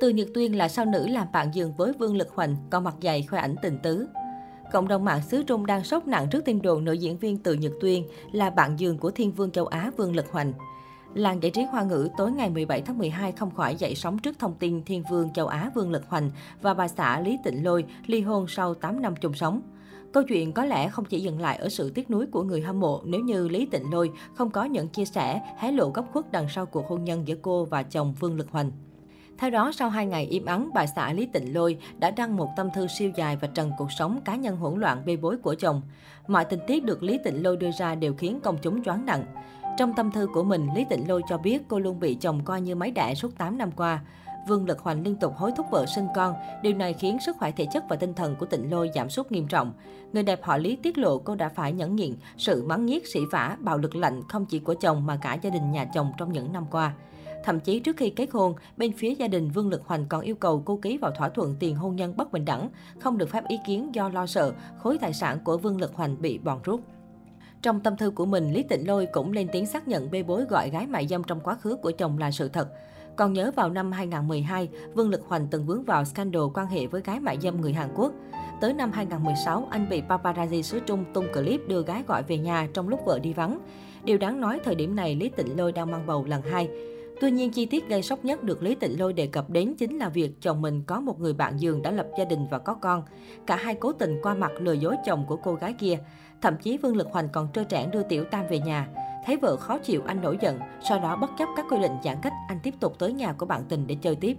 Từ Nhật Tuyên là sao nữ làm bạn giường với Vương Lực Hoành, còn mặt dày khoe ảnh tình tứ. Cộng đồng mạng xứ Trung đang sốc nặng trước tin đồn nữ diễn viên Từ Nhật Tuyên là bạn giường của Thiên Vương châu Á Vương Lực Hoành. Làng giải trí hoa ngữ tối ngày 17 tháng 12 không khỏi dậy sóng trước thông tin Thiên Vương châu Á Vương Lực Hoành và bà xã Lý Tịnh Lôi ly hôn sau 8 năm chung sống. Câu chuyện có lẽ không chỉ dừng lại ở sự tiếc nuối của người hâm mộ nếu như Lý Tịnh Lôi không có những chia sẻ, hé lộ góc khuất đằng sau cuộc hôn nhân giữa cô và chồng Vương Lực Hoành. Theo đó, sau 2 ngày im ắng, bà xã Lý Tịnh Lôi đã đăng một tâm thư siêu dài và trần cuộc sống cá nhân hỗn loạn bê bối của chồng. Mọi tình tiết được Lý Tịnh Lôi đưa ra đều khiến công chúng choáng nặng. Trong tâm thư của mình, Lý Tịnh Lôi cho biết cô luôn bị chồng coi như máy đẻ suốt 8 năm qua. Vương Lực Hoành liên tục hối thúc vợ sinh con. Điều này khiến sức khỏe thể chất và tinh thần của Tịnh Lôi giảm sút nghiêm trọng. Người đẹp họ Lý tiết lộ cô đã phải nhẫn nhịn sự mắng nhiếc, sỉ vả, bạo lực lạnh không chỉ của chồng mà cả gia đình nhà chồng trong những năm qua. Thậm chí trước khi kết hôn, bên phía gia đình Vương Lực Hoành còn yêu cầu cô ký vào thỏa thuận tiền hôn nhân bất bình đẳng, không được phép ý kiến do lo sợ khối tài sản của Vương Lực Hoành bị bòn rút. Trong tâm thư của mình, Lý Tịnh Lôi cũng lên tiếng xác nhận bê bối gọi gái mại dâm trong quá khứ của chồng là sự thật. Còn nhớ vào năm 2012, Vương Lực Hoành từng vướng vào scandal quan hệ với gái mại dâm người Hàn Quốc. Tới năm 2016, anh bị paparazzi xứ Trung tung clip đưa gái gọi về nhà trong lúc vợ đi vắng. Điều đáng nói thời điểm này Lý Tịnh Lôi đang mang bầu lần hai. Tuy nhiên, chi tiết gây sốc nhất được Lý Tịnh Lôi đề cập đến chính là việc chồng mình có một người bạn giường đã lập gia đình và có con. Cả hai cố tình qua mặt lừa dối chồng của cô gái kia. Thậm chí Vương Lực Hoành còn trơ trẽn đưa Tiểu Tam về nhà. Thấy vợ khó chịu, anh nổi giận. Sau đó bất chấp các quy định giãn cách, anh tiếp tục tới nhà của bạn tình để chơi tiếp.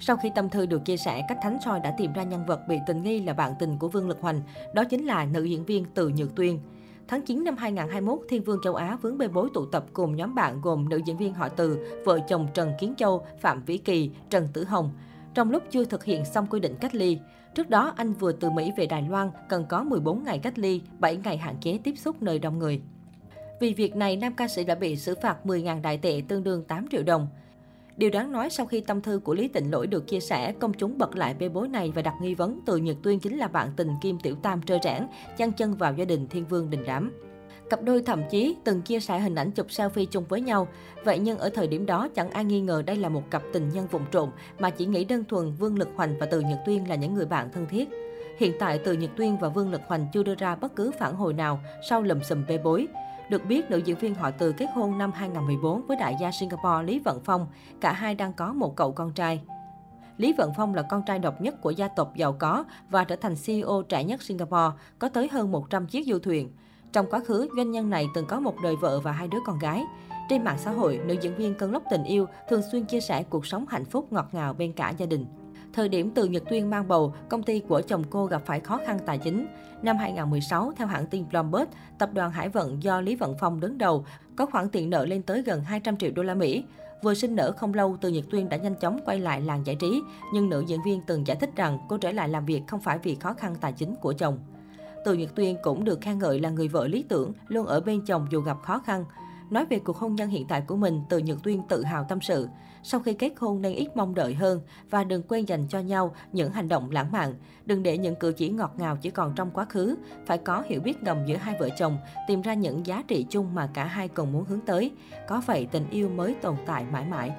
Sau khi tâm thư được chia sẻ, cách Thánh soi đã tìm ra nhân vật bị tình nghi là bạn tình của Vương Lực Hoành. Đó chính là nữ diễn viên Từ Nhược Tuyên. Tháng 9 năm 2021, Thiên Vương châu Á vướng bê bối tụ tập cùng nhóm bạn gồm nữ diễn viên họ Từ, vợ chồng Trần Kiến Châu, Phạm Vĩ Kỳ, Trần Tử Hồng. Trong lúc chưa thực hiện xong quy định cách ly, trước đó anh vừa từ Mỹ về Đài Loan, cần có 14 ngày cách ly, 7 ngày hạn chế tiếp xúc nơi đông người. Vì việc này, nam ca sĩ đã bị xử phạt 10.000 đại tệ tương đương 8 triệu đồng. Điều đáng nói sau khi tâm thư của Lý Tịnh Lỗi được chia sẻ, công chúng bật lại bê bối này và đặt nghi vấn từ Nhật Tuyên chính là bạn tình Kim Tiểu Tam trơ trẽn, chăn chân vào gia đình Thiên Vương Đình Đám. Cặp đôi thậm chí từng chia sẻ hình ảnh chụp selfie chung với nhau. Vậy nhưng ở thời điểm đó chẳng ai nghi ngờ đây là một cặp tình nhân vụng trộm mà chỉ nghĩ đơn thuần Vương Lực Hoành và Từ Nhật Tuyên là những người bạn thân thiết. Hiện tại Từ Nhật Tuyên và Vương Lực Hoành chưa đưa ra bất cứ phản hồi nào sau lùm xùm bê bối. Được biết, nữ diễn viên họ Từ kết hôn năm 2014 với đại gia Singapore Lý Vận Phong. Cả hai đang có một cậu con trai. Lý Vận Phong là con trai độc nhất của gia tộc giàu có và trở thành CEO trẻ nhất Singapore, có tới hơn 100 chiếc du thuyền. Trong quá khứ, doanh nhân này từng có một đời vợ và hai đứa con gái. Trên mạng xã hội, nữ diễn viên cơn lốc tình yêu thường xuyên chia sẻ cuộc sống hạnh phúc ngọt ngào bên cả gia đình. Thời điểm từ Nhật Tuyên mang bầu, công ty của chồng cô gặp phải khó khăn tài chính. Năm 2016, theo hãng tin Bloomberg, tập đoàn Hải Vận do Lý Vận Phong đứng đầu có khoản tiền nợ lên tới gần 200 triệu đô la Mỹ. Vừa sinh nở không lâu, Từ Nhật Tuyên đã nhanh chóng quay lại làng giải trí, nhưng nữ diễn viên từng giải thích rằng cô trở lại làm việc không phải vì khó khăn tài chính của chồng. Từ Nhật Tuyên cũng được khen ngợi là người vợ lý tưởng, luôn ở bên chồng dù gặp khó khăn. Nói về cuộc hôn nhân hiện tại của mình, Từ Nhật Tuyên tự hào tâm sự. Sau khi kết hôn nên ít mong đợi hơn và đừng quên dành cho nhau những hành động lãng mạn. Đừng để những cử chỉ ngọt ngào chỉ còn trong quá khứ. Phải có hiểu biết ngầm giữa hai vợ chồng, tìm ra những giá trị chung mà cả hai cùng muốn hướng tới. Có vậy tình yêu mới tồn tại mãi mãi.